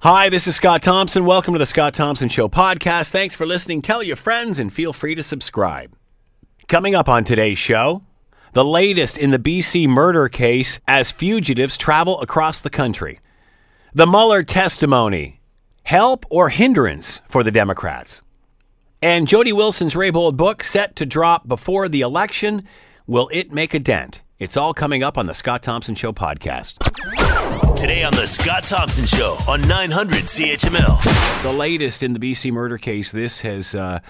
Hi, this is Scott Thompson. Welcome to the Scott Thompson Show podcast. Thanks for listening. Tell your friends and feel free to subscribe. Coming up on today's show, the latest in the BC murder case as fugitives travel across the country. The Mueller testimony help or hindrance for the Democrats. And Jody Wilson's Raybould book set to drop before the election. Will it make a dent? It's all coming up on the Scott Thompson Show podcast. Today on the Scott Thompson Show on 900 CHML. The latest in the BC murder case. This has uh,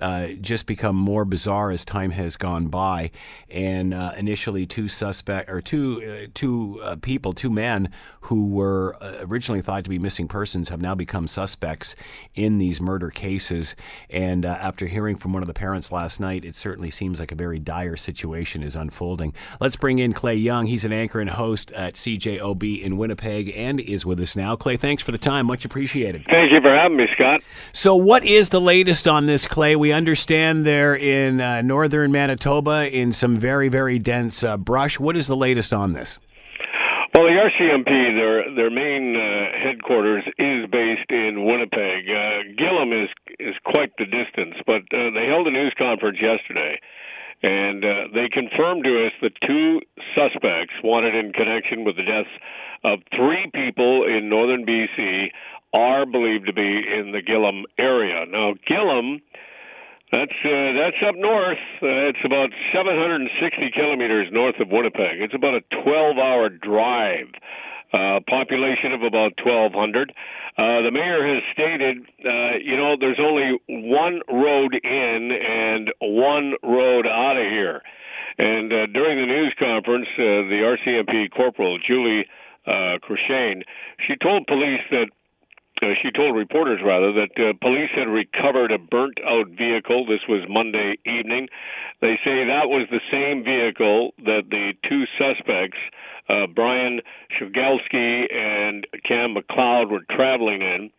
uh, just become more bizarre as time has gone by. And uh, initially, two suspect or two uh, two uh, people, two men who were uh, originally thought to be missing persons, have now become suspects in these murder cases. And after hearing from one of the parents last night, it certainly seems like a very dire situation is unfolding. Let's bring in Clay Young. He's an anchor and host at CJOB in Winnipeg and is with us now. Clay, thanks for the time. Much appreciated. Thank you for having me, Scott. So, what is the latest on this, Clay? We understand they're in uh, northern Manitoba in some very, very dense uh, brush. What is the latest on this? Well, the RCMP, their their main uh, headquarters is based in Winnipeg. Uh, Gillam is is quite the distance, but uh, they held a news conference yesterday, and uh, they confirmed to us that two suspects wanted in connection with the deaths of three people in northern BC are believed to be in the Gillam area. Now, Gillam that's uh, that's up north. Uh, it's about 760 kilometers north of Winnipeg. It's about a 12-hour drive. Uh, population of about 1,200. Uh, the mayor has stated, uh, you know, there's only one road in and one road out of here. And uh, during the news conference, uh, the RCMP corporal Julie uh, Courchaine, she told police that uh, she told reporters rather that uh, police had recovered a burnt out vehicle. This was Monday evening. They say that was the same vehicle that the two suspects, uh, Bryer Schmegelsky and Kam McLeod, were traveling in.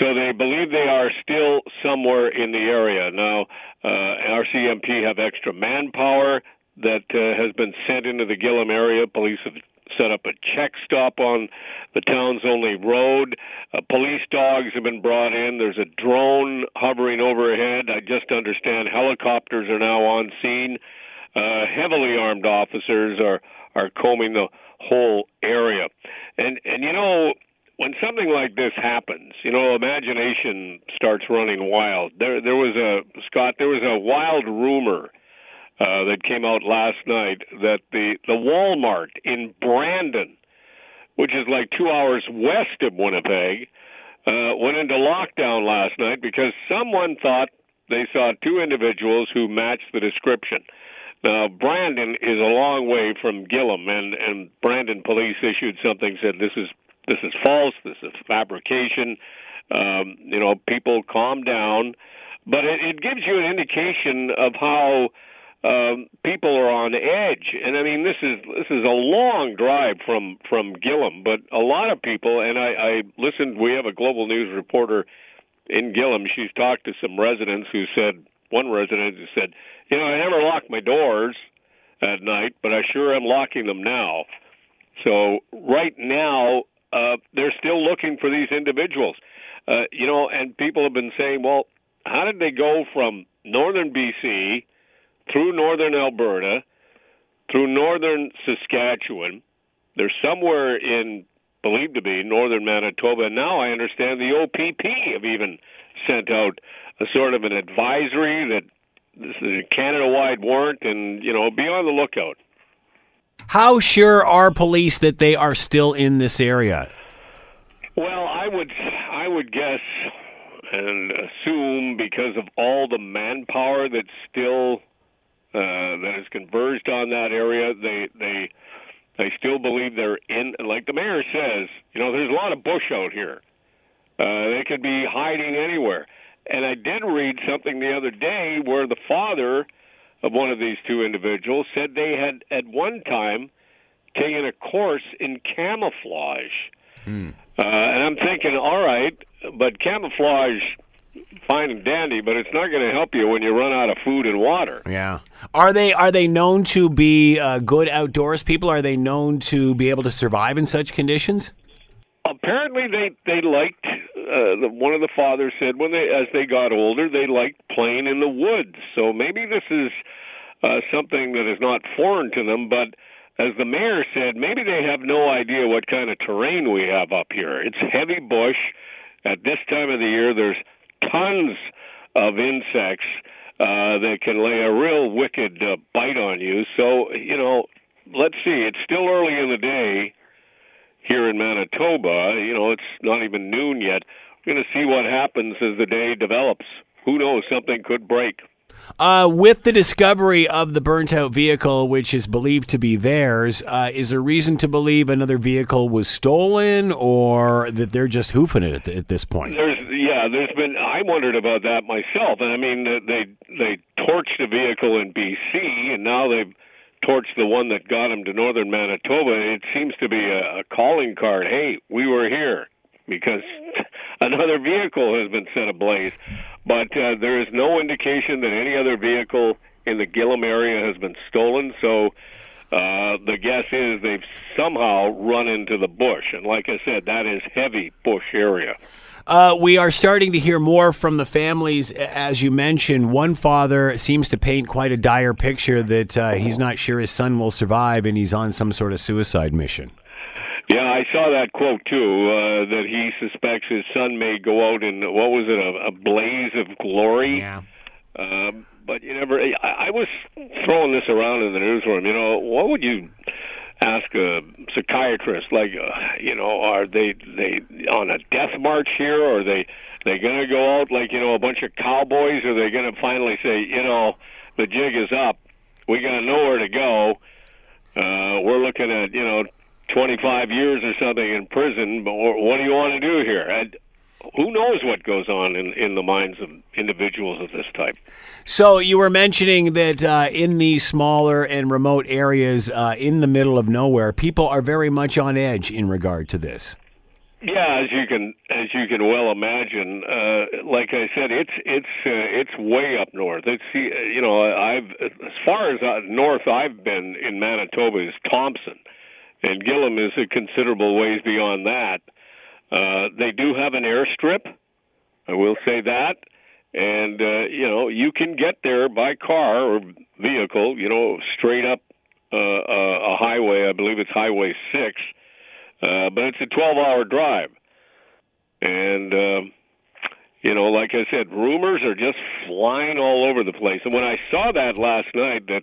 So they believe they are still somewhere in the area. Now, uh, RCMP have extra manpower that uh, has been sent into the Gillam area. Police have set up a check stop on the town's only road. Uh, police dogs have been brought in. There's a drone hovering overhead. I just understand helicopters are now on scene. Uh, heavily armed officers are are combing the whole area. And and you know when something like this happens, you know, imagination starts running wild. There there was a Scott, there was a wild rumor uh, that came out last night that the the Walmart in Brandon, which is like two hours west of Winnipeg, uh, went into lockdown last night because someone thought they saw two individuals who matched the description. Now, Brandon is a long way from Gillam, and and Brandon police issued something said this is this is false, this is fabrication. Um, you know, people calm down, but it, it gives you an indication of how um, people are on edge. And I mean, this is this is a long drive from from Gillam, but a lot of people. And I, I listened. We have a global news reporter in Gillam. She's talked to some residents who said one resident who said, you know, I never lock my doors at night, but I sure am locking them now. So right now, uh, they're still looking for these individuals. Uh, you know, and people have been saying, well, how did they go from northern BC? Through northern Alberta, through northern Saskatchewan. They're somewhere in believed to be northern Manitoba. And now I understand the OPP have even sent out a sort of an advisory that this is a Canada-wide warrant, and you know, be on the lookout. How sure are police that they are still in this area? Well, I would I would guess and assume because of all the manpower that's still uh, that has converged on that area. They they they still believe they're in. Like the mayor says, you know, there's a lot of bush out here. Uh, they could be hiding anywhere. And I did read something the other day where the father of one of these two individuals said they had at one time taken a course in camouflage. Hmm. Uh, and I'm thinking, all right, but camouflage fine and dandy, but it's not going to help you when you run out of food and water. Yeah. Are they are they known to be uh, good outdoors people? Are they known to be able to survive in such conditions? Apparently they they liked. Uh, the, one of the fathers said when they as they got older they liked playing in the woods. So maybe this is uh, something that is not foreign to them, but as the mayor said, maybe they have no idea what kind of terrain we have up here. It's heavy bush. At this time of the year, there's tons of insects uh, that can lay a real wicked uh, bite on you. So, you know, let's see. It's still early in the day here in Manitoba. You know, it's not even noon yet. We're going to see what happens as the day develops. Who knows? Something could break. Uh, with the discovery of the burnt out vehicle, which is believed to be theirs, uh, is there reason to believe another vehicle was stolen or that they're just hoofing it at, the, at this point? There's, there's been. I wondered about that myself, and I mean, they they torched a vehicle in BC, and now they've torched the one that got them to northern Manitoba. It seems to be a, a calling card. Hey, we were here because another vehicle has been set ablaze. But uh, there is no indication that any other vehicle in the Gillam area has been stolen. So uh, the guess is they've somehow run into the bush. And like I said, that is heavy bush area. Uh, we are starting to hear more from the families, as you mentioned. One father seems to paint quite a dire picture that uh, he's not sure his son will survive and he's on some sort of suicide mission. Yeah, I saw that quote too. Uh, that he suspects his son may go out in what was it, a, a blaze of glory. Yeah. Um, but you never. I, I was throwing this around in the newsroom. You know, what would you ask a psychiatrist? Like, uh, you know, are they they on a death march here? Or are they they going to go out like you know a bunch of cowboys? Or are they going to finally say, you know, the jig is up. We got nowhere to go. Uh, we're looking at you know 25 years or something in prison, but what do you want to do here? And who knows what goes on in, in the minds of individuals of this type. So you were mentioning that uh, in these smaller and remote areas uh, in the middle of nowhere, people are very much on edge in regard to this. Yeah, as you can as you can well imagine, uh, like I said, it's it's uh, it's way up north. It's you know I've as far as uh, north I've been in Manitoba is Thompson, and Gillam is a considerable ways beyond that. Uh, they do have an airstrip, I will say that, and uh, you know you can get there by car or vehicle, you know, straight up uh, uh a highway. I believe it's Highway Six, uh, but it's a 12-hour drive, and. Uh, you know, like I said, rumors are just flying all over the place. And when I saw that last night, that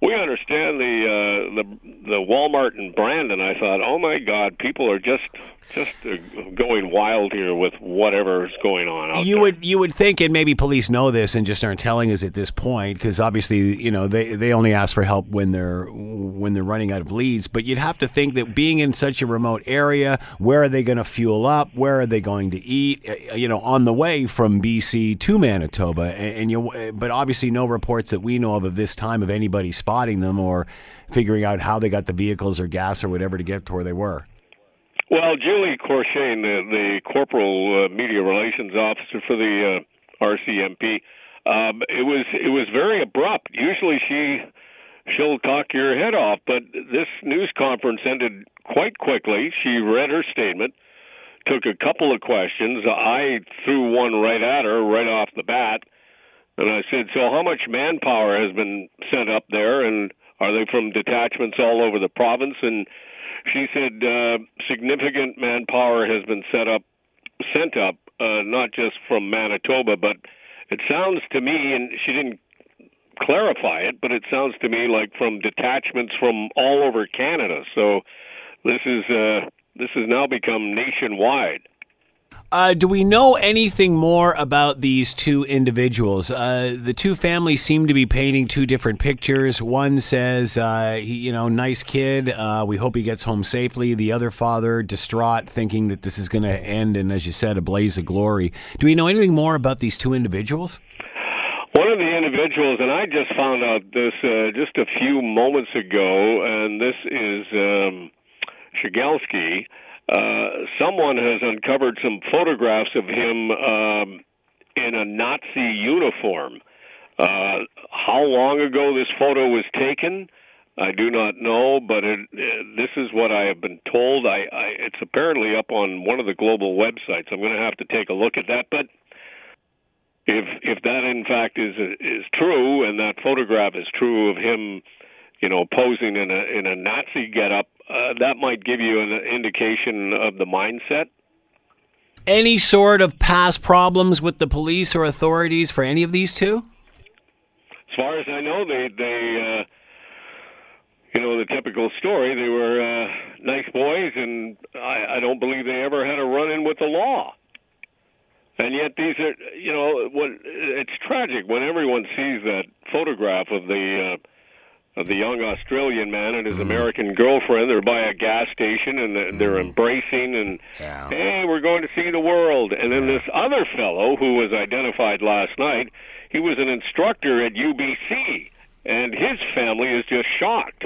we understand the uh, the the Walmart in Brandon. I thought, oh my God, people are just just uh, going wild here with whatever is going on. you there. would you would think, and maybe police know this and just aren't telling us at this point, because obviously, you know, they they only ask for help when they're when they're running out of leads. But you'd have to think that being in such a remote area, where are they going to fuel up? Where are they going to eat? Uh, you know, on the way from BC to Manitoba, and, and you, but obviously, no reports that we know of of this time of anybody spotting them or figuring out how they got the vehicles or gas or whatever to get to where they were. Well, Julie Courchaine, the, the corporal uh, media relations officer for the uh, RCMP, um, it was it was very abrupt. Usually she she'll talk your head off, but this news conference ended quite quickly. She read her statement, took a couple of questions. I threw one right at her right off the bat and I said, So how much manpower has been sent up there? And are they from detachments all over the province? And she said, uh, Significant manpower has been set up, sent up, uh, not just from Manitoba, but it sounds to me, and she didn't clarify it, but it sounds to me like from detachments from all over Canada. So this is uh, this has now become nationwide. Uh, do we know anything more about these two individuals? Uh, the two families seem to be painting two different pictures. One says, uh, he, you know, nice kid. Uh, we hope he gets home safely. The other father, distraught, thinking that this is going to end in, as you said, a blaze of glory. Do we know anything more about these two individuals? One of the individuals, and I just found out this uh, just a few moments ago, and this is um, uh, someone has uncovered some photographs of him um, in a Nazi uniform. Uh, how long ago this photo was taken, I do not know, but it, uh, this is what I have been told. I, I it's apparently up on one of the global websites. I'm going to have to take a look at that. But if if that in fact is is true, and that photograph is true of him, you know, posing in a in a Nazi getup, uh, that might give you an indication of the mindset. Any sort of past problems with the police or authorities for any of these two? As far as I know, they they. Uh, you know the typical story. They were uh, nice boys, and I, I don't believe they ever had a run-in with the law. And yet, these are you know what? It's tragic when everyone sees that photograph of the uh, of the young Australian man and his mm. American girlfriend. They're by a gas station and they're mm. embracing and yeah. hey, we're going to see the world. And then yeah. this other fellow who was identified last night, he was an instructor at UBC, and his family is just shocked.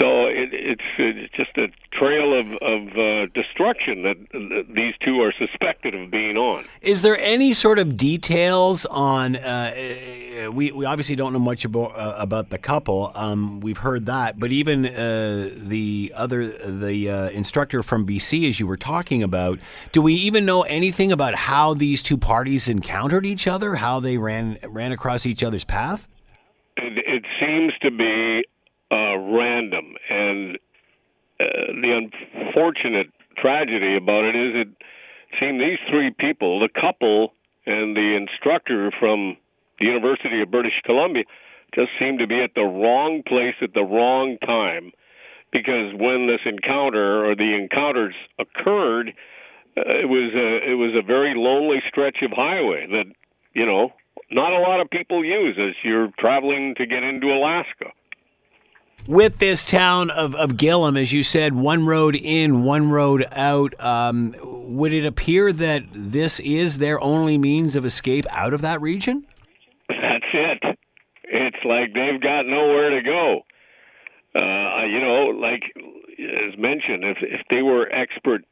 So it, it's, it's just a trail of, of uh, destruction that, that, these two are suspected of being on. Is there any sort of details on? Uh, uh, we we obviously don't know much about uh, about the couple. Um, we've heard that, but even uh, the other the uh, instructor from BC, as you were talking about, do we even know anything about how these two parties encountered each other? How they ran ran across each other's path? It, it seems to be uh, random. And uh, the unfortunate tragedy about it is it seemed these three people, the couple and the instructor from the University of British Columbia, just seemed to be at the wrong place at the wrong time. Because when this encounter or the encounters occurred, uh, it was a it was a very lonely stretch of highway that you know not a lot of people use as you're traveling to get into Alaska with this town of, of Gillam, as you said, one road in, one road out, um, would it appear that this is their only means of escape out of that region? That's it. It's like they've got nowhere to go. Uh, you know, like as mentioned, if if they were expert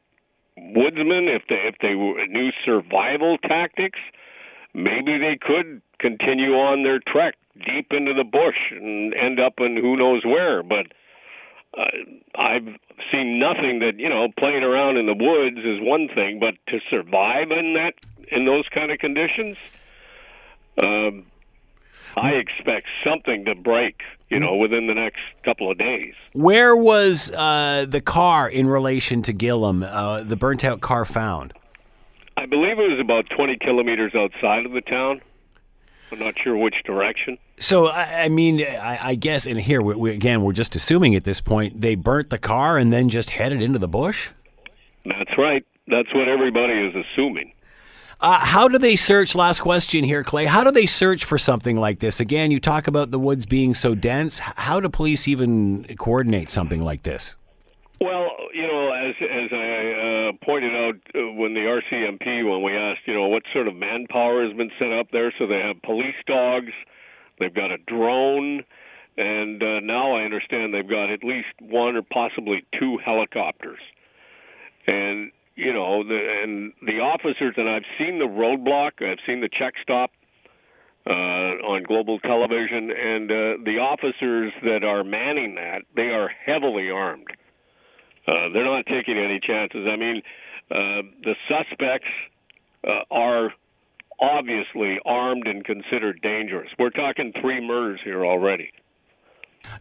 woodsmen, if they if they knew survival tactics, maybe they could continue on their trek deep into the bush and end up in who knows where. But uh, I've seen nothing that you know playing around in the woods is one thing, but to survive in that in those kind of conditions, um, I expect something to break. You know, within the next couple of days. Where was uh, the car in relation to Gillam? Uh, the burnt out car found. I believe it was about 20 kilometers outside of the town. I'm not sure which direction. So I, I mean, I, I, guess, in here we, we, again, we're just assuming at this point they burnt the car and then just headed into the bush. That's right. That's what everybody is assuming. Uh, how do they search? Last question here, Clay. How do they search for something like this? Again, you talk about the woods being so dense. How do police even coordinate something like this? Well, you know, as as I pointed out uh, when the RCMP, when we asked, you know, what sort of manpower has been set up there, so they have police dogs, they've got a drone, and uh, now I understand they've got at least one or possibly two helicopters, and you know, the, and the officers, and I've seen the roadblock, I've seen the check stop uh, on global television, and uh, the officers that are manning that, they are heavily armed uh, they're not taking any chances. I mean, uh, the suspects uh, are obviously armed and considered dangerous. We're talking three murders here already.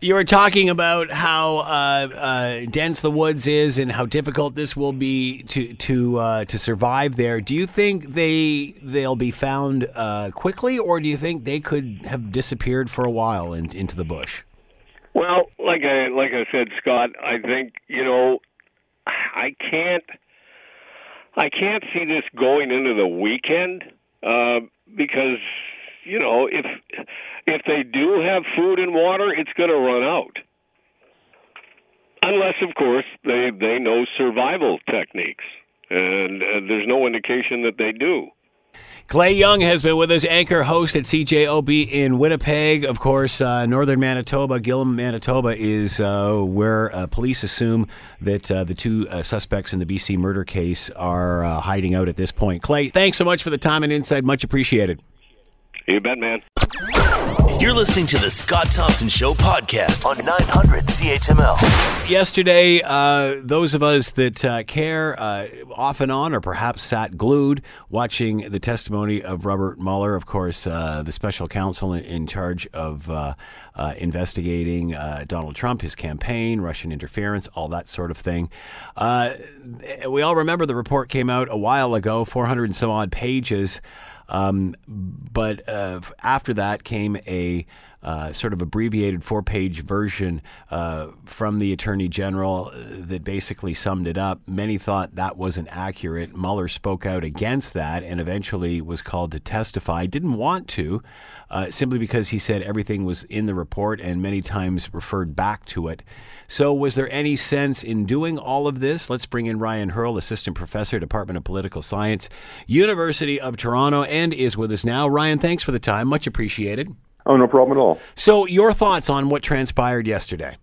You were talking about how uh, uh, dense the woods is and how difficult this will be to to uh, to survive there. Do you think they they'll be found uh, quickly, or do you think they could have disappeared for a while in, into the bush? Well, like I like I said, Scott, I think you know, I can't, I can't see this going into the weekend uh, because you know if if they do have food and water, it's going to run out. Unless, of course, they they know survival techniques, and uh, there's no indication that they do. Clay Young has been with us, anchor host at CJOB in Winnipeg. Of course, uh, northern Manitoba, Gillam, Manitoba is uh, where uh, police assume that uh, the two uh, suspects in the BC murder case are uh, hiding out at this point. Clay, thanks so much for the time and insight. Much appreciated. You bet, man. You're listening to the Scott Thompson Show podcast on 900 CHML. Yesterday, uh, those of us that uh, care uh, off and on, or perhaps sat glued watching the testimony of Robert Mueller, of course, uh, the special counsel in, in charge of uh, uh, investigating Donald Trump, his campaign, Russian interference, all that sort of thing. we all remember the report came out a while ago, 400 and some odd pages. Um, but uh, after that came a uh, sort of abbreviated four page version uh, from the Attorney General uh, that basically summed it up. Many thought that wasn't accurate. Mueller spoke out against that and eventually was called to testify. Didn't want to, uh, simply because he said everything was in the report and many times referred back to it. So, was there any sense in doing all of this? Let's bring in Ryan Hurl, Assistant Professor, Department of Political Science, University of Toronto, and is with us now. Ryan, thanks for the time. Much appreciated. Oh, no problem at all. So, your thoughts on what transpired yesterday?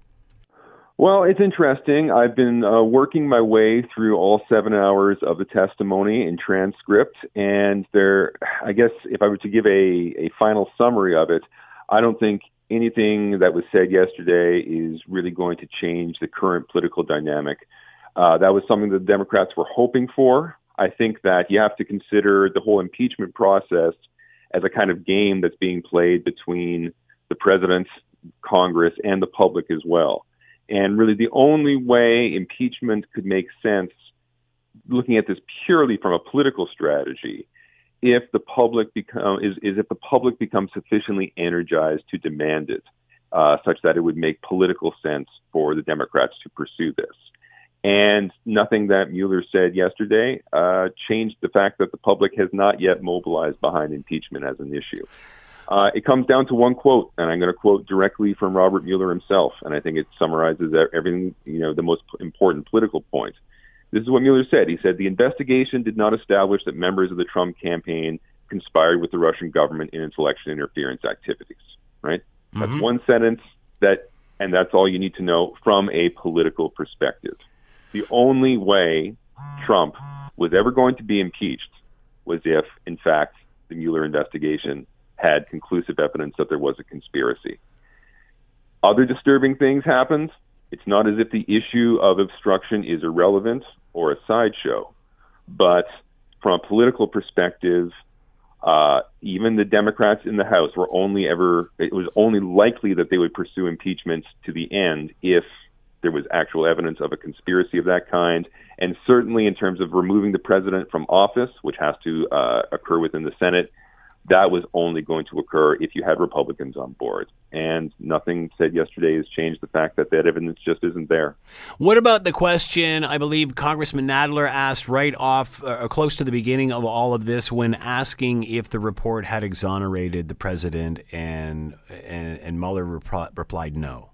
Well, it's interesting. I've been uh, working my way through all seven hours of the testimony and transcript, and there, I guess, if I were to give a, a final summary of it, I don't think anything that was said yesterday is really going to change the current political dynamic. Uh, that was something the Democrats were hoping for. I think that you have to consider the whole impeachment process as a kind of game that's being played between the president, Congress, and the public as well. And really, the only way impeachment could make sense, looking at this purely from a political strategy, if the public become is, is if the public becomes sufficiently energized to demand it, uh, such that it would make political sense for the Democrats to pursue this. And nothing that Mueller said yesterday uh, changed the fact that the public has not yet mobilized behind impeachment as an issue. Uh, it comes down to one quote, and I'm going to quote directly from Robert Mueller himself, and I think it summarizes everything, you know, the most important political points. This is what Mueller said. He said the investigation did not establish that members of the Trump campaign conspired with the Russian government in its election interference activities. Right? Mm-hmm. That's one sentence that, and that's all you need to know from a political perspective. The only way Trump was ever going to be impeached was if, in fact, the Mueller investigation had conclusive evidence that there was a conspiracy. Other disturbing things happened. It's not as if the issue of obstruction is irrelevant or a sideshow. But from a political perspective, uh, even the Democrats in the House were only ever, it was only likely that they would pursue impeachment to the end if there was actual evidence of a conspiracy of that kind. And certainly in terms of removing the president from office, which has to uh, occur within the Senate, that was only going to occur if you had Republicans on board. And nothing said yesterday has changed the fact that that evidence just isn't there. What about the question I believe Congressman Nadler asked right off, uh, close to the beginning of all of this, when asking if the report had exonerated the president, and and, and Mueller repri- replied no.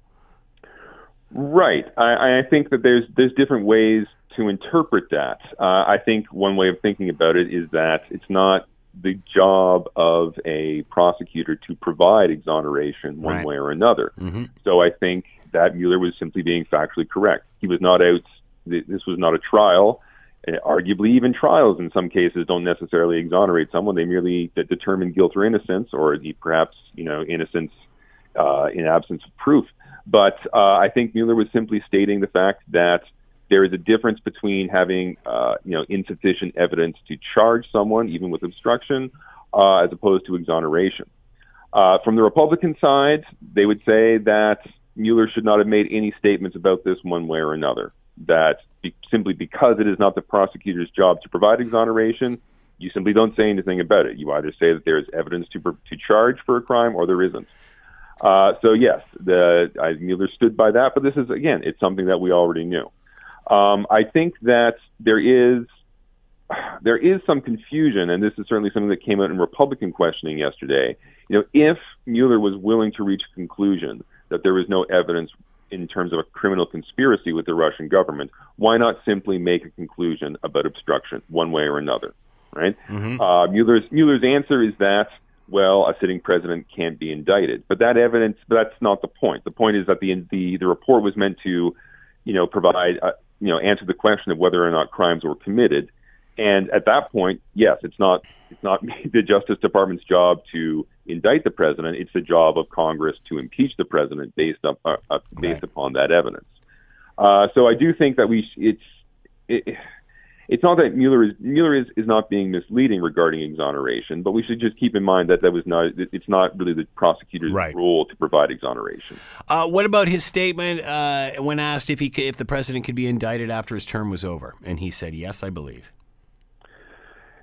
Right. I, I think that there's there's different ways to interpret that. Uh, I think one way of thinking about it is that it's not the job of a prosecutor to provide exoneration one right. way or another. Mm-hmm. So I think that Mueller was simply being factually correct. He was not out. This was not a trial. And arguably, even trials in some cases don't necessarily exonerate someone. They merely determine guilt or innocence, or the perhaps you know innocence uh, in absence of proof. But uh, I think Mueller was simply stating the fact that there is a difference between having uh, you know insufficient evidence to charge someone, even with obstruction, uh, as opposed to exoneration. Uh, from the Republican side, they would say that Mueller should not have made any statements about this one way or another. That be, simply because it is not the prosecutor's job to provide exoneration, you simply don't say anything about it. You either say that there is evidence to to charge for a crime or there isn't. Uh, so yes, the I, Mueller stood by that, but this is again, it's something that we already knew. Um, I think that there is there is some confusion, and this is certainly something that came out in Republican questioning yesterday. You know, if Mueller was willing to reach a conclusion that there was no evidence in terms of a criminal conspiracy with the Russian government, why not simply make a conclusion about obstruction one way or another? Right? Mm-hmm. Uh, Mueller's Mueller's answer is that well, a sitting president can't be indicted, but that evidence that's not the point. The point is that the the, the report was meant to, you know, provide you know, answer the question of whether or not crimes were committed. And at that point, yes, it's not it's not the Justice Department's job to indict the president. It's the job of Congress to impeach the president based up uh, uh, based right. upon that evidence. Uh, so I do think that we it's it, it's not that Mueller is Mueller is, is not being misleading regarding exoneration, but we should just keep in mind that that was not it's not really the prosecutor's right. role to provide exoneration. Uh, what about his statement uh, when asked if he if the president could be indicted after his term was over, and he said yes, I believe.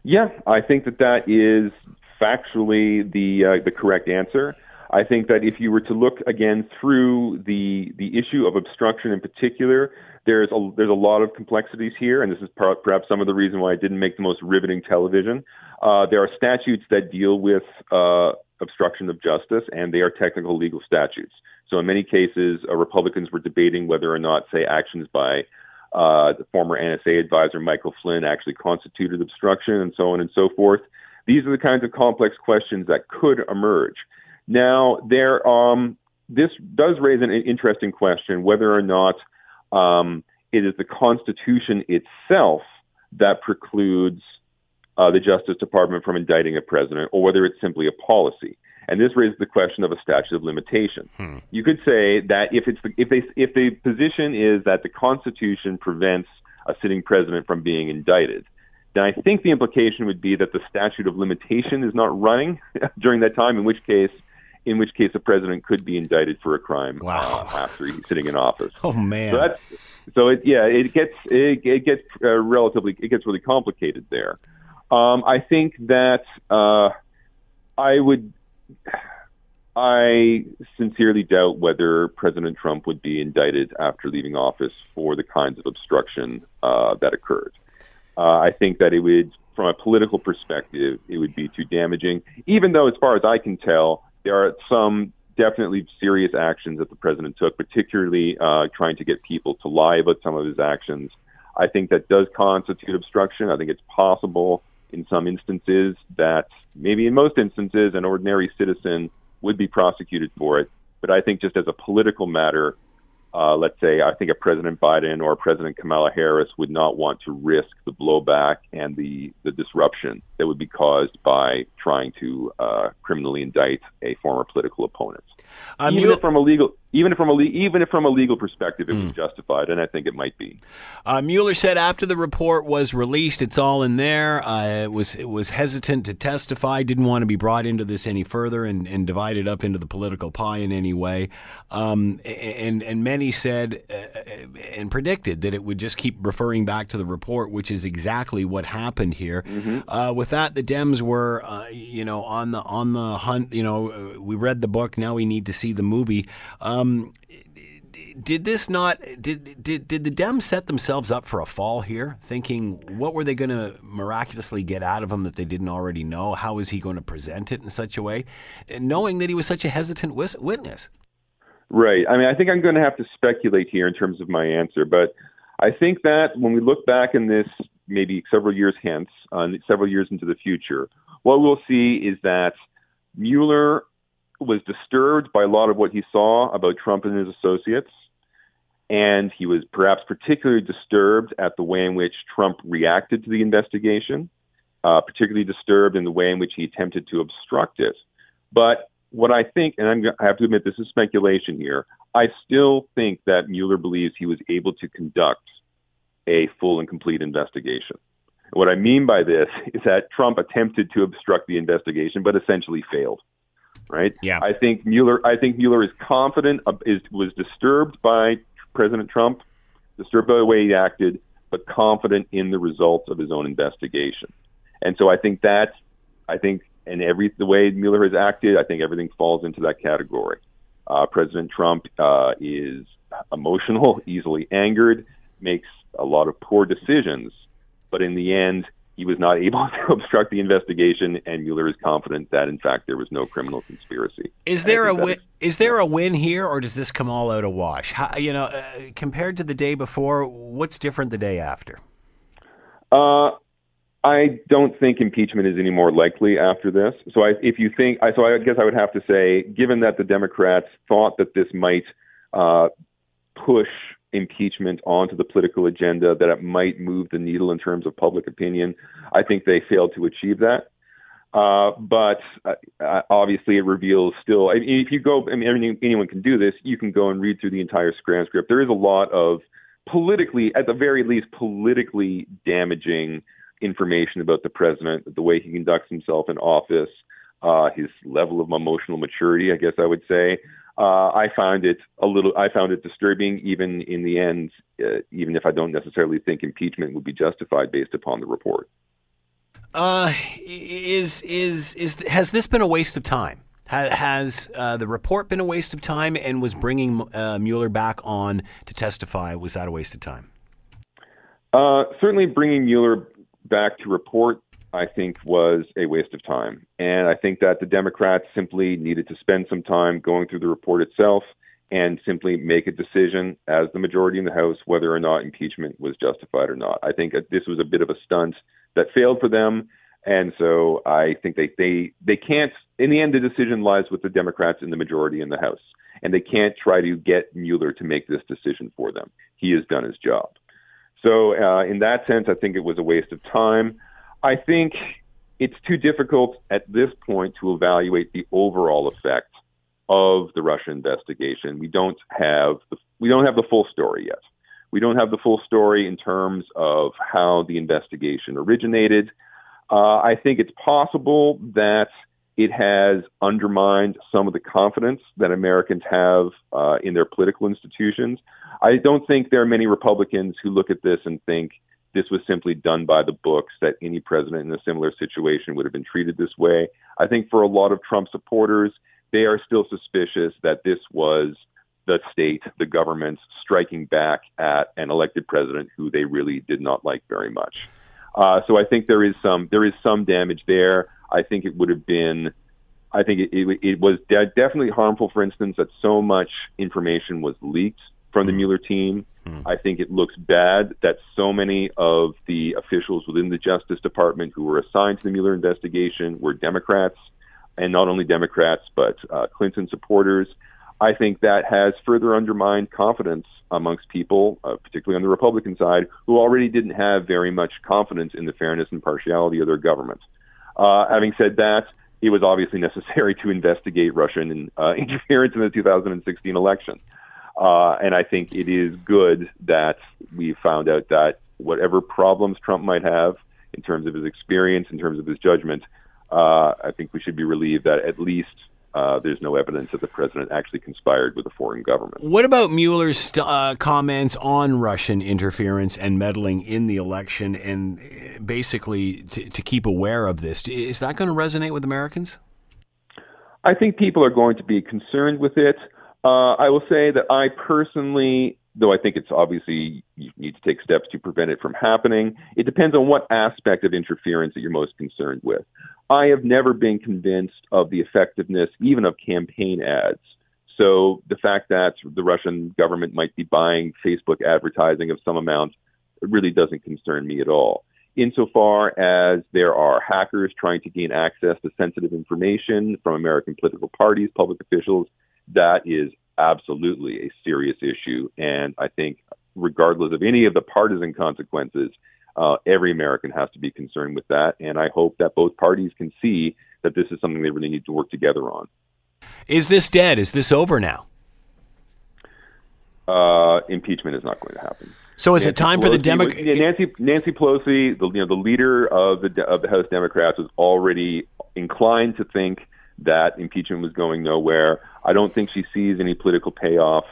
Yeah, I think that that is factually the uh, the correct answer. I think that if you were to look again through the the issue of obstruction in particular, there's a there's a lot of complexities here, and this is per, perhaps some of the reason why I didn't make the most riveting television. Uh, there are statutes that deal with uh, obstruction of justice, and they are technical legal statutes. So in many cases, uh, Republicans were debating whether or not, say, actions by uh, the former NSA advisor Michael Flynn actually constituted obstruction, and so on and so forth. These are the kinds of complex questions that could emerge. Now, there, um, this does raise an interesting question whether or not um, it is the Constitution itself that precludes uh, the Justice Department from indicting a president, or whether it's simply a policy. And this raises the question of a statute of limitation. Hmm. You could say that if it's the, if they if the position is that the Constitution prevents a sitting president from being indicted, then I think the implication would be that the statute of limitation is not running during that time, in which case in which case a president could be indicted for a crime wow. uh, after he's sitting in office. Oh man! So that's so it yeah it gets it, it gets uh, relatively it gets really complicated there. Um, I think that uh, I would. I sincerely doubt whether President Trump would be indicted after leaving office for the kinds of obstruction uh, that occurred. Uh, I think that it would, from a political perspective, it would be too damaging. Even though, as far as I can tell, there are some definitely serious actions that the president took, particularly uh, trying to get people to lie about some of his actions. I think that does constitute obstruction. I think it's possible in some instances that maybe in most instances an ordinary citizen would be prosecuted for it. But I think just as a political matter, uh, let's say, I think a President Biden or a President Kamala Harris would not want to risk the blowback and the, the disruption that would be caused by trying to uh, criminally indict a former political opponent. Um, even you, from a legal, even from a even from a legal perspective, it mm. was hmm. justified, and I think it might be. Uh, Mueller said after the report was released, it's all in there. Uh, it was it was hesitant to testify, didn't want to be brought into this any further, and, and divided up into the political pie in any way. Um, and and many said uh, and predicted that it would just keep referring back to the report, which is exactly what happened here. Mm-hmm. Uh, with that, the Dems were, uh, you know, on the on the hunt. You know, we read the book. Now we need to see the movie. Um, did this not did did did the Dems set themselves up for a fall here, thinking what were they going to miraculously get out of him that they didn't already know? How is he going to present it in such a way, knowing that he was such a hesitant witness? Right. I mean, I think I'm going to have to speculate here in terms of my answer, but I think that when we look back in this maybe several years hence, uh, several years into the future, what we'll see is that Mueller was disturbed by a lot of what he saw about Trump and his associates. And he was perhaps particularly disturbed at the way in which Trump reacted to the investigation, uh, particularly disturbed in the way in which he attempted to obstruct it. But what I think, and I'm, I have to admit this is speculation here, I still think that Mueller believes he was able to conduct a full and complete investigation. what I mean by this is that Trump attempted to obstruct the investigation, but essentially failed right? Yeah. I think Mueller. I think Mueller is confident. Is was disturbed by President Trump, disturbed by the way he acted, but confident in the results of his own investigation. And so I think that I think in every the way Mueller has acted, I think everything falls into that category. Uh, President Trump uh, is emotional, easily angered, makes a lot of poor decisions, but in the end, he was not able to obstruct the investigation, and Mueller is confident that in fact there was no criminal conspiracy. Is there a win? Is, there a win here, or does this come all out a wash? How, you know, uh, compared to the day before, what's different the day after? Uh, I don't think impeachment is any more likely after this. So I, if you think, I, so I guess I would have to say, given that the Democrats thought that this might uh, push impeachment onto the political agenda, that it might move the needle in terms of public opinion. I think they failed to achieve that. Uh, but uh, obviously, it reveals still. I mean, if you go, I mean, anyone can do this. You can go and read through the entire transcript. There is a lot of politically, at the very least, politically damaging information about the president, the way he conducts himself in office, uh, his level of emotional maturity, I guess I would say. Uh, I found it a little. I found it disturbing, even in the end, uh, even if I don't necessarily think impeachment would be justified based upon the report. Uh, is is is has this been a waste of time? Has uh, the report been a waste of time, and was bringing uh, Mueller back on to testify was that a waste of time? Uh, certainly, bringing Mueller back to report I think was a waste of time. And I think that the Democrats simply needed to spend some time going through the report itself and simply make a decision as the majority in the House whether or not impeachment was justified or not. I think this was a bit of a stunt that failed for them. And so I think they, they, they can't, in the end, the decision lies with the Democrats in the majority in the House. And they can't try to get Mueller to make this decision for them. He has done his job. So, uh, in that sense, I think it was a waste of time. I think it's too difficult at this point to evaluate the overall effect of the Russia investigation. We don't have the, we don't have the full story yet. We don't have the full story in terms of how the investigation originated. Uh, I think it's possible that it has undermined some of the confidence that Americans have uh, in their political institutions. I don't think there are many Republicans who look at this and think this was simply done by the books, that any president in a similar situation would have been treated this way. I think for a lot of Trump supporters, they are still suspicious that this was the state, the government striking back at an elected president who they really did not like very much. Uh, so I think there is some there is some damage there. I think it would have been, I think it, it, it was de- definitely harmful. For instance, that so much information was leaked from the hmm. Mueller team. Mm. I think it looks bad that so many of the officials within the Justice Department who were assigned to the Mueller investigation were Democrats, and not only Democrats, but uh, Clinton supporters. I think that has further undermined confidence amongst people, uh, particularly on the Republican side, who already didn't have very much confidence in the fairness and partiality of their government. Uh, having said that, it was obviously necessary to investigate Russian uh, interference in the 2016 election. Uh, and I think it is good that we found out that whatever problems Trump might have in terms of his experience, in terms of his judgment, uh, I think we should be relieved that at least uh, there's no evidence that the president actually conspired with a foreign government. What about Mueller's uh, comments on Russian interference and meddling in the election, and uh, basically to, to keep aware of this? Is that going to resonate with Americans? I think people are going to be concerned with it. Uh, I will say that I personally, though I think it's obviously you need to take steps to prevent it from happening, it depends on what aspect of interference that you're most concerned with. I have never been convinced of the effectiveness even of campaign ads. So the fact that the Russian government might be buying Facebook advertising of some amount really doesn't concern me at all. Insofar as there are hackers trying to gain access to sensitive information from American political parties, public officials, that is absolutely a serious issue. And I think, regardless of any of the partisan consequences, uh, every American has to be concerned with that. And I hope that both parties can see that this is something they really need to work together on. Is this dead? Is this over now? Uh, impeachment is not going to happen. So is Nancy it time Pelosi, for the Democrats? Nancy Nancy Pelosi, the you know the leader of the of the House Democrats, was already inclined to think that impeachment was going nowhere. I don't think she sees any political payoff,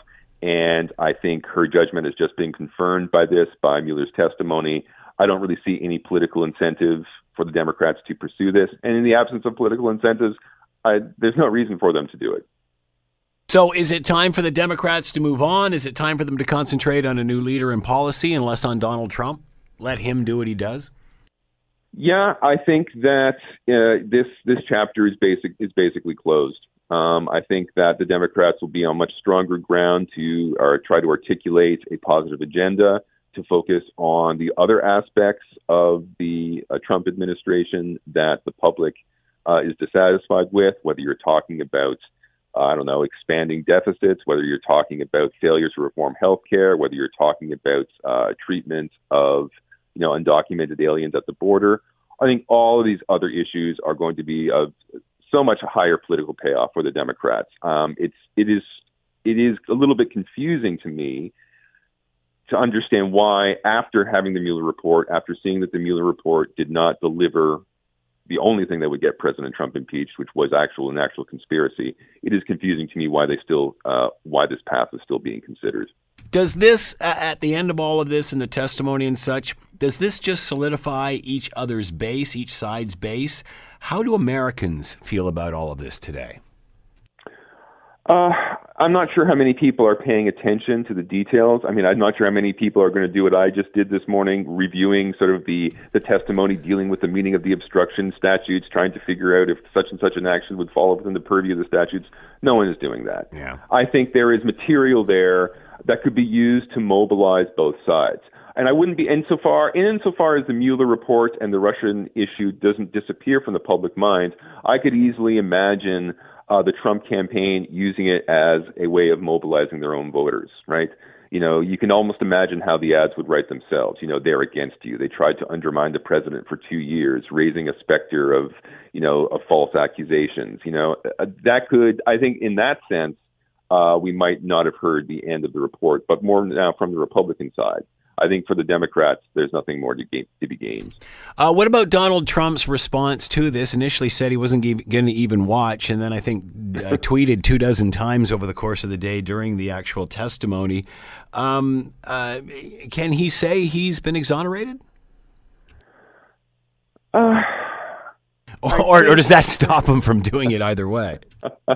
and I think her judgment is just being confirmed by this, by Mueller's testimony. I don't really see any political incentive for the Democrats to pursue this, and in the absence of political incentives, I, there's no reason for them to do it. So, is it time for the Democrats to move on? Is it time for them to concentrate on a new leader in policy and less on Donald Trump? Let him do what he does. Yeah, I think that uh, this this chapter is basic is basically closed. Um, I think that the Democrats will be on much stronger ground to or try to articulate a positive agenda to focus on the other aspects of the uh, Trump administration that the public uh, is dissatisfied with, whether you're talking about uh, I don't know, expanding deficits, whether you're talking about failures to reform healthcare, whether you're talking about uh, treatment of you know undocumented aliens at the border. I think all of these other issues are going to be of so much higher political payoff for the Democrats. Um, it's it is it is a little bit confusing to me to understand why, after having the Mueller report, after seeing that the Mueller report did not deliver the only thing that would get President Trump impeached, which was actual an actual conspiracy, it is confusing to me why they still uh, why this path is still being considered. Does this, at the end of all of this and the testimony and such, does this just solidify each other's base, each side's base? How do Americans feel about all of this today? Uh, I'm not sure how many people are paying attention to the details. I mean, I'm not sure how many people are going to do what I just did this morning, reviewing sort of the, the testimony dealing with the meaning of the obstruction statutes, trying to figure out if such and such an action would fall within the purview of the statutes. No one is doing that. Yeah. I think there is material there that could be used to mobilize both sides. And I wouldn't be insofar insofar as the Mueller report and the Russian issue doesn't disappear from the public mind, I could easily imagine uh, the Trump campaign using it as a way of mobilizing their own voters, right? You know, you can almost imagine how the ads would write themselves. You know, they're against you. They tried to undermine the president for two years, raising a specter of, you know, of false accusations. You know, uh, that could, I think, in that sense, uh, we might not have heard the end of the report, but more now from the Republican side. I think for the Democrats, there's nothing more to, gain, to be gained. Uh, what about Donald Trump's response to this? Initially said he wasn't going to even watch, and then I think uh, tweeted two dozen times over the course of the day during the actual testimony. Um, uh, can he say he's been exonerated? Uh, or, or, does that stop him from doing it either way?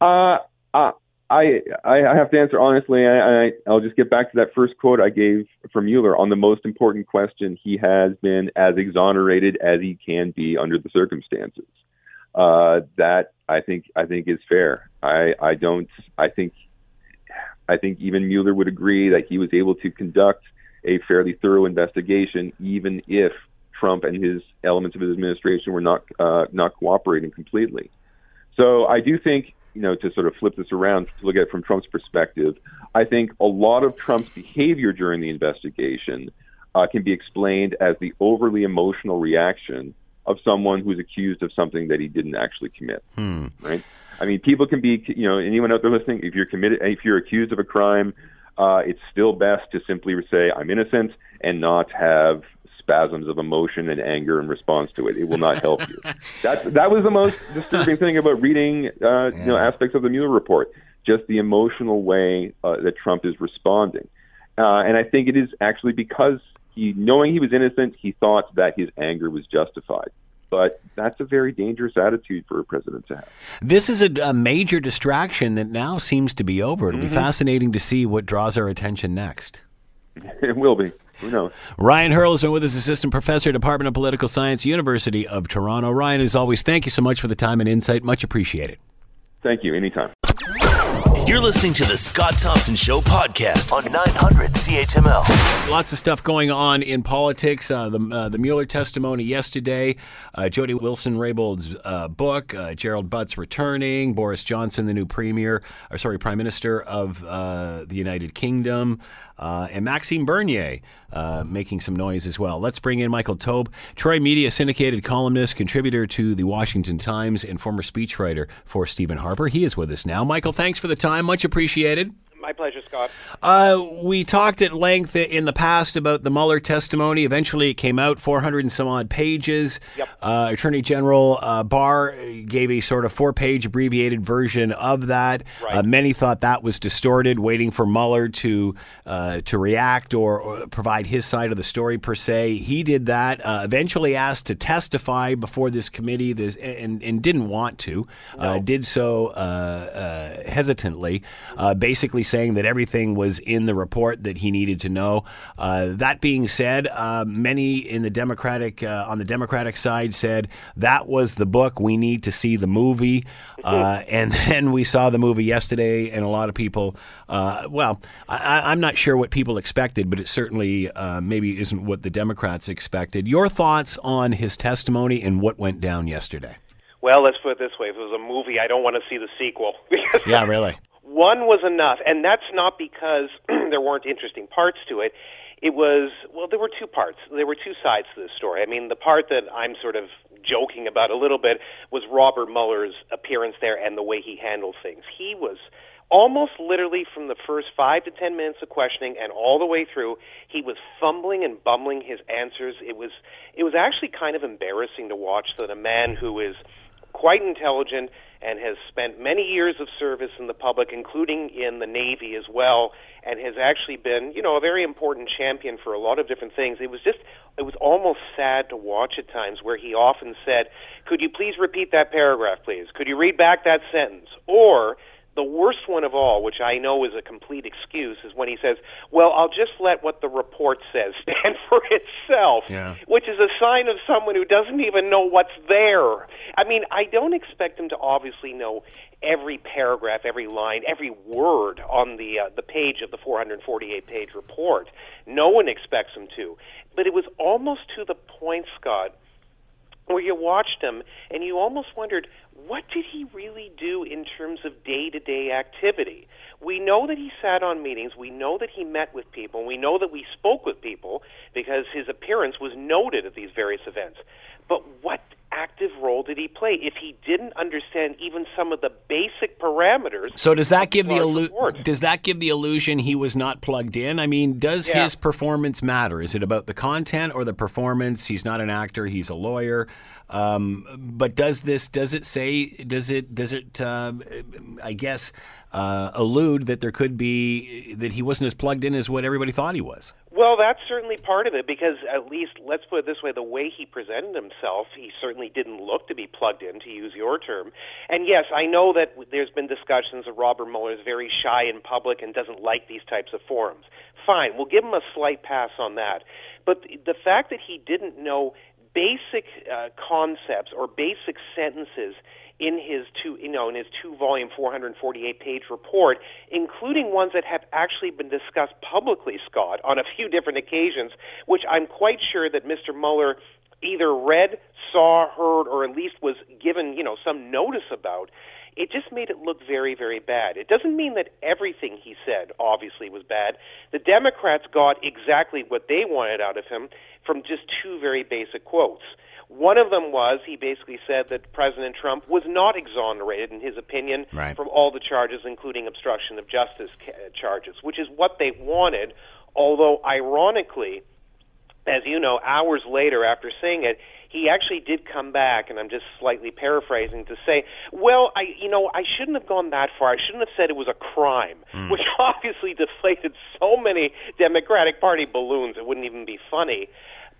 uh, uh, I I have to answer honestly. I, I I'll just get back to that first quote I gave from Mueller on the most important question. He has been as exonerated as he can be under the circumstances. Uh, that I think I think is fair. I I don't I think I think even Mueller would agree that he was able to conduct a fairly thorough investigation, even if Trump and his elements of his administration were not uh, not cooperating completely. So I do think you know, to sort of flip this around to look at it from Trump's perspective, I think a lot of Trump's behavior during the investigation uh, can be explained as the overly emotional reaction of someone who's accused of something that he didn't actually commit. Hmm. Right? I mean, people can be, you know, anyone out there listening, if you're committed, if you're accused of a crime, uh, it's still best to simply say I'm innocent and not have spasms of emotion and anger in response to it. It will not help you. That that was the most disturbing thing about reading, uh, yeah. you know, aspects of the Mueller report. Just the emotional way uh, that Trump is responding, uh, and I think it is actually because he, knowing he was innocent, he thought that his anger was justified but that's a very dangerous attitude for a president to have. This is a, a major distraction that now seems to be over. It'll mm-hmm. be fascinating to see what draws our attention next. It will be. Who knows? Ryan Hurl has been with us, assistant professor, Department of Political Science, University of Toronto. Ryan, as always, thank you so much for the time and insight. Much appreciated. Thank you. Anytime. You're listening to the Scott Thompson Show podcast on 900 CHML. Lots of stuff going on in politics. Uh, the uh, the Mueller testimony yesterday, uh, Jody Wilson Raybould's uh, book, uh, Gerald Butts returning, Boris Johnson, the new premier, or sorry, prime minister of uh, the United Kingdom. Uh, and Maxime Bernier uh, making some noise as well. Let's bring in Michael Taube, Troy Media syndicated columnist, contributor to the Washington Times, and former speechwriter for Stephen Harper. He is with us now. Michael, thanks for the time. Much appreciated. My pleasure, Scott. Uh, we talked at length in the past about the Mueller testimony. Eventually, it came out, 400 and some odd pages. Yep. Uh, Attorney General uh, Barr gave a sort of four page abbreviated version of that. Right. Uh, many thought that was distorted, waiting for Mueller to, uh, to react or, or, provide his side of the story, per se. He did that, uh, eventually asked to testify before this committee this, and, and didn't want to, no. did so hesitantly, basically saying that everything was in the report that he needed to know. Uh, that being said, uh, many in the Democratic uh, on the Democratic side said that was the book. We need to see the movie, uh, and then we saw the movie yesterday, and a lot of people. Uh, well, I, am not sure what people expected, but it certainly uh, maybe isn't what the Democrats expected. Your thoughts on his testimony and what went down yesterday? Well, let's put it this way: if it was a movie, I don't want to see the sequel. yeah, really. One was enough, and that's not because there weren't interesting parts to it. It was well, there were two parts. There were two sides to this story. I mean, the part that I'm sort of joking about a little bit was Robert Mueller's appearance there and the way he handled things. He was almost literally from the first five to ten minutes of questioning and all the way through, he was fumbling and bumbling his answers. It was it was actually kind of embarrassing to watch that a man who is quite intelligent and has spent many years of service in the public, including in the Navy as well, and has actually been, you know, a very important champion for a lot of different things. It was just, it was almost sad to watch at times where he often said, Could you please repeat that paragraph, please? Could you read back that sentence? Or, the worst one of all, which I know is a complete excuse, is when he says, "Well, I'll just let what the report says stand for itself," yeah. which is a sign of someone who doesn't even know what's there. I mean, I don't expect him to obviously know every paragraph, every line, every word on the uh, the page of the 448-page report. No one expects him to, but it was almost to the point, Scott, where you watched him and you almost wondered what did he really do in terms of day to day activity? We know that he sat on meetings, we know that he met with people, we know that we spoke with people because his appearance was noted at these various events. But what active role did he play if he didn't understand even some of the basic parameters? So does that give the illu- does that give the illusion he was not plugged in? I mean, does yeah. his performance matter? Is it about the content or the performance? He's not an actor; he's a lawyer. Um, but does this does it say does it does it uh, I guess uh, allude that there could be that he wasn't as plugged in as what everybody thought he was? Well, that's certainly part of it because at least let's put it this way: the way he presented himself, he certainly didn't look to be plugged in, to use your term. And yes, I know that there's been discussions of Robert Mueller is very shy in public and doesn't like these types of forums. Fine, we'll give him a slight pass on that. But the fact that he didn't know basic uh, concepts or basic sentences in his two, you know, in his two-volume, 448-page report, including ones that have actually been discussed publicly, Scott, on a few different occasions, which I'm quite sure that Mr. Mueller either read, saw, heard, or at least was given, you know, some notice about it just made it look very, very bad. It doesn't mean that everything he said obviously was bad. The Democrats got exactly what they wanted out of him from just two very basic quotes. One of them was he basically said that President Trump was not exonerated, in his opinion, right. from all the charges, including obstruction of justice charges, which is what they wanted. Although, ironically, as you know, hours later after saying it, he actually did come back, and I'm just slightly paraphrasing to say, well, I, you know, I shouldn't have gone that far. I shouldn't have said it was a crime, mm. which obviously deflated so many Democratic Party balloons. It wouldn't even be funny.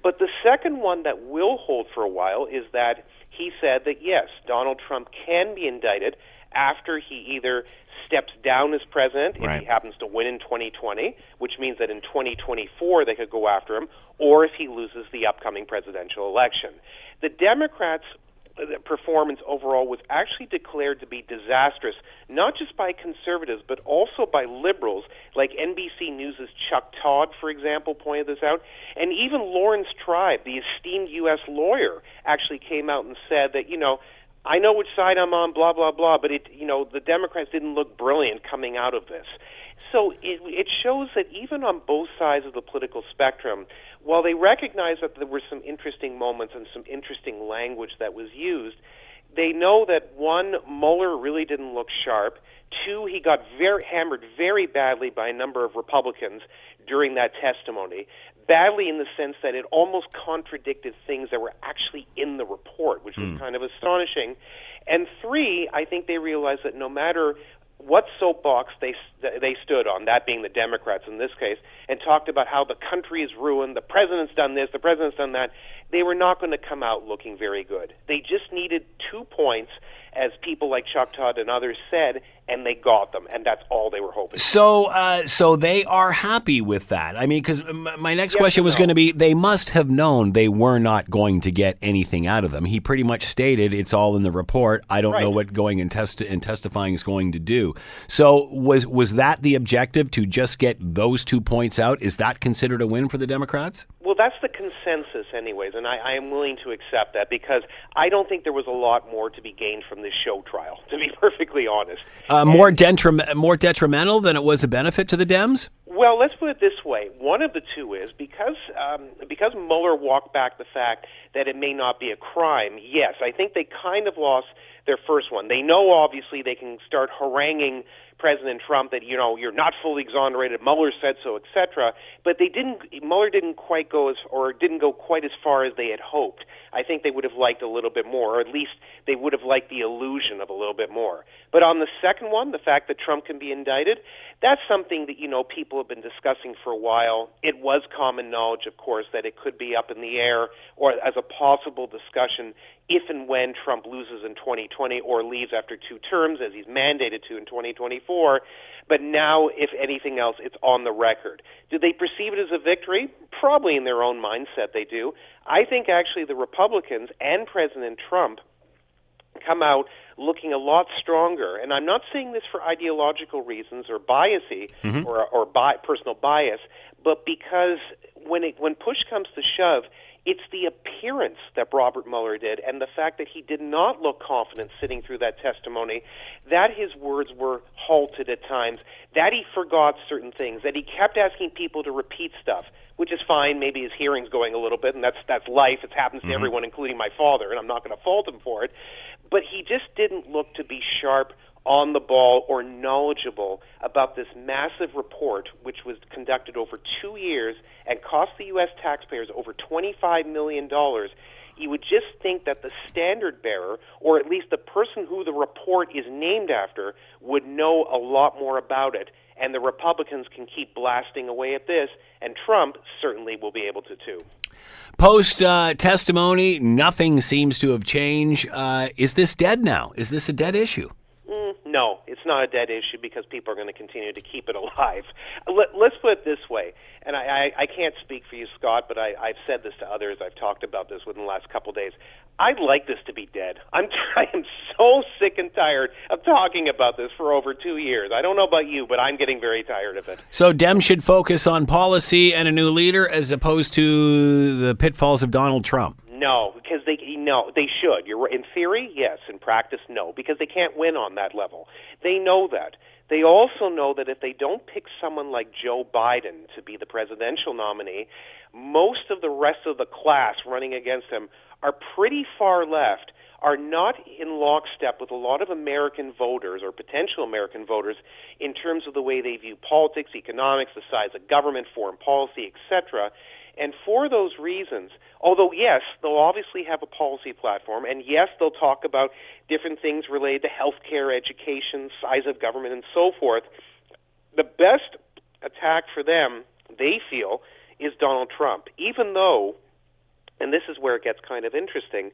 But the second one that will hold for a while is that he said that yes, Donald Trump can be indicted after he either steps down as president if he happens to win in 2020, which means that in 2024 they could go after him, or if he loses the upcoming presidential election. The Democrats uh, performance overall was actually declared to be disastrous, not just by conservatives, but also by liberals, like NBC News' Chuck Todd, for example, pointed this out. And even Laurence Tribe, the esteemed U.S. lawyer, actually came out and said that, you know, I know which side I'm on, blah blah blah. But it, you know, the Democrats didn't look brilliant coming out of this. So it, it shows that even on both sides of the political spectrum, while they recognize that there were some interesting moments and some interesting language that was used, they know that one, Mueller really didn't look sharp. Two, he got very hammered very badly by a number of Republicans during that testimony badly in the sense that it almost contradicted things that were actually in the report, which was mm. kind of astonishing. And three, I think they realized that no matter what soapbox they they stood on, that being the Democrats in this case, and talked about how the country is ruined, the president's done this, the president's done that, they were not going to come out looking very good. They just needed two points, as people like Chuck Todd and others said, and they got them, and that's all they were hoping. So, uh, so they are happy with that. I mean, because my next Yes question was no. going to be: they must have known they were not going to get anything out of them. He pretty much stated it's all in the report. I don't know what going and and testifying is going to do. So, was was that the objective to just get those two points out? Is that considered a win for the Democrats? Well, that's the consensus, anyways, and I, I am willing to accept that because I don't think there was a lot more to be gained from this show trial, to be perfectly honest. Uh, more more detrimental than it was a benefit to the Dems. Well, let's put it this way: one of the two is because um, because Mueller walked back the fact that it may not be a crime. Yes, I think they kind of lost their first one. They know obviously they can start haranguing President Trump that you know you're not fully exonerated. Mueller said so, etc. But they didn't. Mueller didn't quite go as or didn't go quite as far as they had hoped. I think they would have liked a little bit more, or at least they would have liked the illusion of a little bit more. But on the second one, the fact that Trump can be indicted, that's something that you know people have been discussing for a while. It was common knowledge, of course, that it could be up in the air or as a possible discussion if and when Trump loses in 2020 or leaves after two terms, as he's mandated to in 2024. But now, if anything else, it's on the record. Do they perceive it as a victory? Probably in their own mindset they do. I think actually the Republicans and President Trump come out looking a lot stronger. And I'm not saying this for ideological reasons or biasy mm-hmm. or, or bi- personal bias, but because when it, when push comes to shove, it's the appearance that Robert Mueller did and the fact that he did not look confident sitting through that testimony, that his words were halted at times, that he forgot certain things, that he kept asking people to repeat stuff, which is fine. Maybe his hearing's going a little bit, and that's that's life. It happens to mm-hmm. everyone, including my father, and I'm not going to fault him for it. But he just didn't look to be sharp on the ball or knowledgeable about this massive report, which was conducted over two years and cost the U.S. taxpayers over $25 million. You would just think that the standard bearer, or at least the person who the report is named after, would know a lot more about it. And the Republicans can keep blasting away at this, and Trump certainly will be able to too. Post uh, testimony, nothing seems to have changed. Uh, is this dead now? Is this a dead issue? Mm, no, it's not a dead issue because people are going to continue to keep it alive. Let, let's put it this way, and I, I, I can't speak for you, Scott, but I, I've said this to others. I've talked about this within the last couple of days. I'd like this to be dead. I'm I am so sick and tired of talking about this for over two years. I don't know about you, but I'm getting very tired of it. So Dems should focus on policy and a new leader as opposed to the pitfalls of Donald Trump. No, because they no, they should. You're. In theory, yes. In practice, no, because they can't win on that level. They know that. They also know that if they don't pick someone like Joe Biden to be the presidential nominee, most of the rest of the class running against him are pretty far left, are not in lockstep with a lot of American voters or potential American voters in terms of the way they view politics, economics, the size of government, foreign policy, etc. And for those reasons, although yes, they'll obviously have a policy platform, and yes, they'll talk about different things related to healthcare, education, size of government, and so forth, the best attack for them, they feel, is Donald Trump. Even though, and this is where it gets kind of interesting,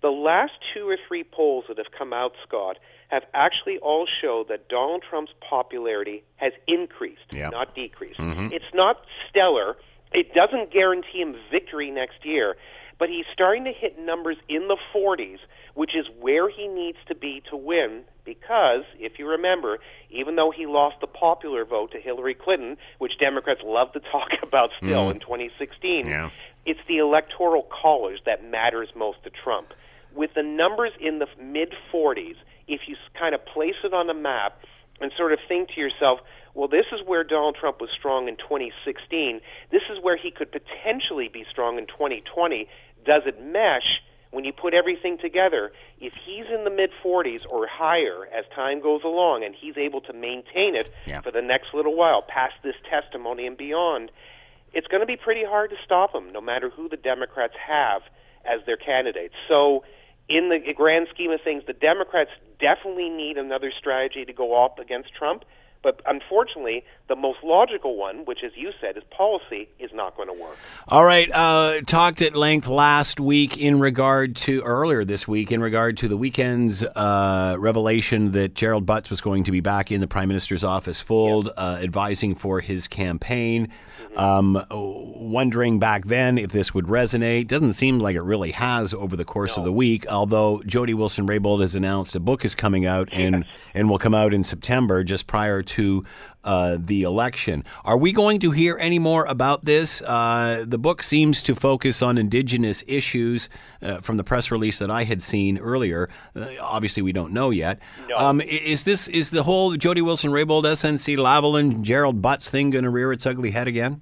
the last two or three polls that have come out, Scott, have actually all showed that Donald Trump's popularity has increased, Yeah. not decreased. Mm-hmm. It's not stellar. It doesn't guarantee him victory next year, but he's starting to hit numbers in the 40s, which is where he needs to be to win. Because, if you remember, even though he lost the popular vote to Hillary Clinton, which Democrats love to talk about still mm-hmm. in 2016, Yeah. it's the electoral college that matters most to Trump. With the numbers in the mid 40s, if you kind of place it on a map and sort of think to yourself, well, this is where Donald Trump was strong in 2016. This is where he could potentially be strong in 2020. Does it mesh? When you put everything together, if he's in the mid 40s or higher as time goes along and he's able to maintain it Yeah. for the next little while, past this testimony and beyond, it's going to be pretty hard to stop him, no matter who the Democrats have as their candidates. So, in the grand scheme of things, the Democrats definitely need another strategy to go up against Trump. But unfortunately, the most logical one, which, as you said, is policy, is not going to work. All right. Uh, talked at length last week in regard to, earlier this week, in regard to the weekend's uh, revelation that Gerald Butts was going to be back in the Prime Minister's office fold, yep. uh, advising for his campaign. Um, wondering back then if this would resonate. Doesn't seem like it really has over the course no. of the week. Although Jody Wilson Raybould has announced a book is coming out and and will come out in September, just prior to uh, the election. Are we going to hear any more about this? Uh, the book seems to focus on Indigenous issues uh, from the press release that I had seen earlier. Uh, obviously, we don't know yet. No. Um, is this is the whole Jody Wilson Raybould, SNC Lavalin, Gerald Butts thing going to rear its ugly head again?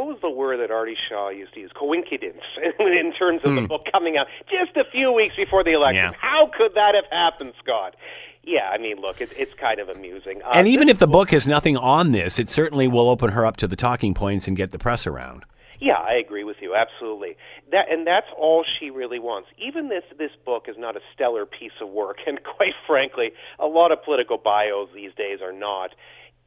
what was the word that Artie Shaw used to use? Coincidence in terms of mm. the hmm. book coming out just a few weeks before the election. Yeah. How could that have happened, Scott? Yeah, I mean, look, it, it's kind of amusing. Uh, and even if the book has nothing on this, it certainly will open her up to the talking points and get the press around. Yeah, I agree with you absolutely. That and that's all she really wants. Even this this book is not a stellar piece of work, and quite frankly, a lot of political bios these days are not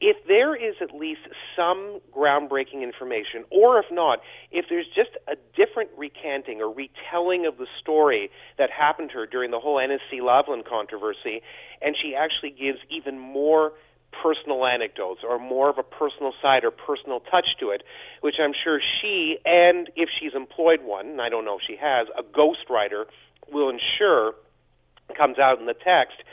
if there is at least some groundbreaking information, or if not, if there's just a different recanting or retelling of the story that happened to her during the whole NSC Lavalin controversy, and she actually gives even more personal anecdotes or more of a personal side or personal touch to it, which I'm sure she, and if she's employed one, and I don't know if she has, a ghostwriter will ensure comes out in the text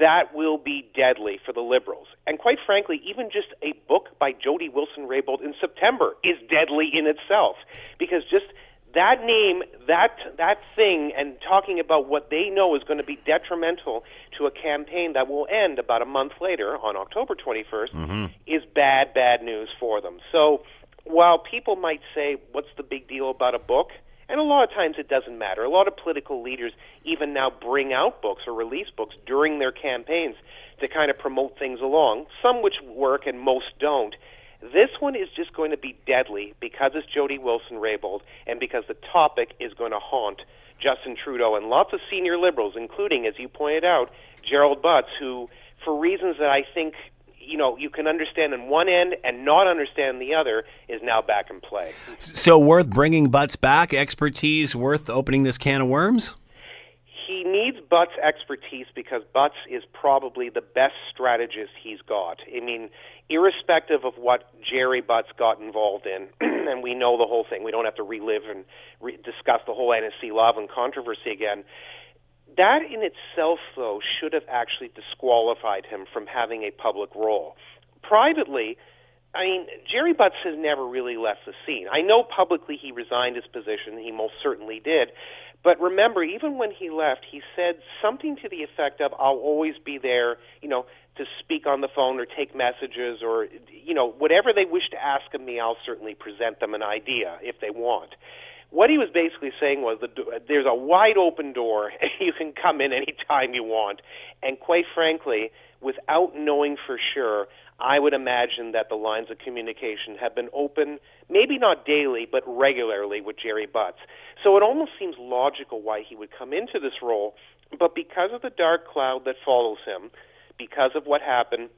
that will be deadly for the liberals. And quite frankly, even just a book by Jody Wilson Raybould in September is deadly in itself because just that name, that that thing, and talking about what they know is going to be detrimental to a campaign that will end about a month later on October 21st mm-hmm. is bad, bad news for them. So while people might say, "What's the big deal about a book?" And a lot of times it doesn't matter. A lot of political leaders even now bring out books or release books during their campaigns to kind of promote things along, some which work and most don't. This one is just going to be deadly because it's Jody Wilson Raybould and because the topic is going to haunt Justin Trudeau and lots of senior liberals, including, as you pointed out, Gerald Butts, who, for reasons that I think you know you can understand in one end and not understand the other is now back in play. So worth bringing Butts back, expertise worth opening this can of worms. He needs Butts' expertise because Butts is probably the best strategist he's got. I mean, irrespective of what Gerry Butts got involved in, and we know the whole thing, we don't have to relive and re- discuss the whole NSC Lavalin controversy again that in itself, though, should have actually disqualified him from having a public role. Privately, I mean, Gerry Butts has never really left the scene. I know publicly he resigned his position, he most certainly did. But remember, even when he left, he said something to the effect of, I'll always be there, you know, to speak on the phone or take messages or, you know, whatever they wish to ask of me, I'll certainly present them an idea if they want what he was basically saying was that there's a wide open door you can come in any time you want. And quite frankly without knowing for sure i would imagine that the lines of communication have been open maybe not daily but regularly with Gerry butts. So it almost seems logical why he would come into this role. But because of the dark cloud that follows him because of what happened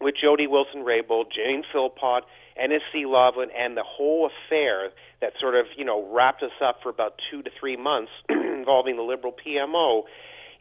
with Jody Wilson Raybould, Jane Philpott, NSC Lavalin, and the whole affair that sort of, you know, wrapped us up for about two to three months involving the Liberal PMO,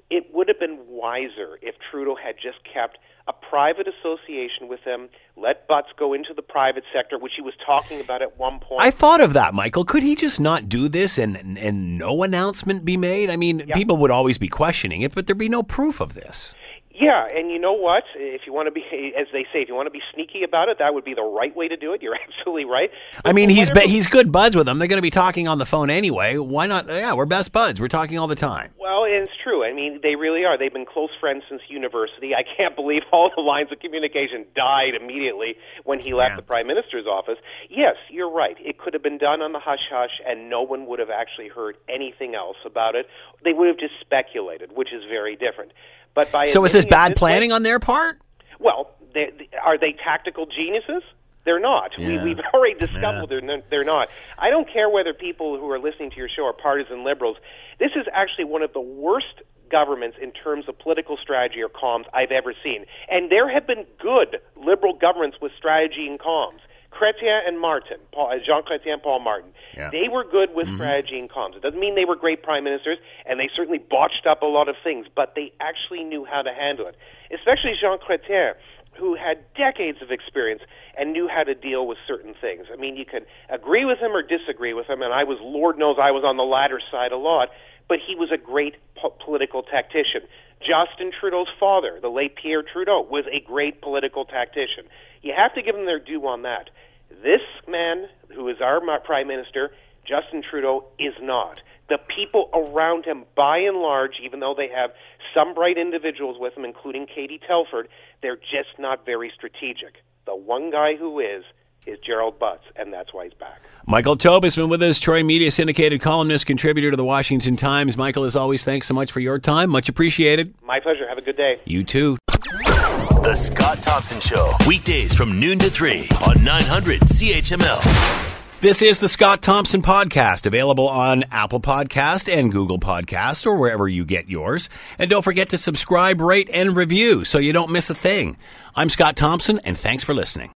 it would have been wiser if Trudeau had just kept a private association with them, let Butts go into the private sector, which he was talking about at one point. I thought of that, Michael. Could he just not do this and and no announcement be made? I mean, yeah. people would always be questioning it, but there'd be no proof of this. Yeah, and you know what? If you want to be, as they say, if you want to be sneaky about it, that would be the right way to do it. You're absolutely right. But I mean, he's be, he's good buds with them. They're going to be talking on the phone anyway. Why not? Yeah, we're best buds. We're talking all the time. Well, it's true. I mean, they really are. They've been close friends since university. I can't believe all the lines of communication died immediately when he left yeah. the prime minister's office. Yes, you're right. It could have been done on the hush hush, and no one would have actually heard anything else about it. They would have just speculated, which is very different. But by so is this bad planning way, on their part? Well, they, they, are they tactical geniuses? They're not. Yeah. We, have already discovered yeah. they're, they're not. I don't care whether people who are listening to your show are partisan liberals. This is actually one of the worst governments in terms of political strategy or comms I've ever seen. And there have been good liberal governments with strategy and comms. Chrétien and Martin, Paul, uh, Jean Chrétien, Paul Martin, Yeah. they were good with Mm-hmm. strategy and comms. It doesn't mean they were great prime ministers, and they certainly botched up a lot of things, but they actually knew how to handle it. Especially Jean Chrétien, who had decades of experience and knew how to deal with certain things. I mean, you can agree with him or disagree with him, and I was, Lord knows, I was on the latter side a lot, but he was a great po- political tactician. Justin Trudeau's father, the late Pierre Trudeau, was a great political tactician. You have to give them their due on that. This man, who is our prime minister, Justin Trudeau, is not. The people around him, by and large, even though they have some bright individuals with them, including Katie Telford, they're just not very strategic. The one guy who is is Gerald Butts, and that's why he's back. Michael Taube has been with us, Troy Media syndicated columnist, contributor to the Washington Times. Michael, as always, thanks so much for your time. Much appreciated. My pleasure. Have a good day. You too. The Scott Thompson Show, weekdays from noon to 3 on 900 CHML. This is the Scott Thompson Podcast, available on Apple Podcast and Google Podcast or wherever you get yours. And don't forget to subscribe, rate, and review so you don't miss a thing. I'm Scott Thompson, and thanks for listening.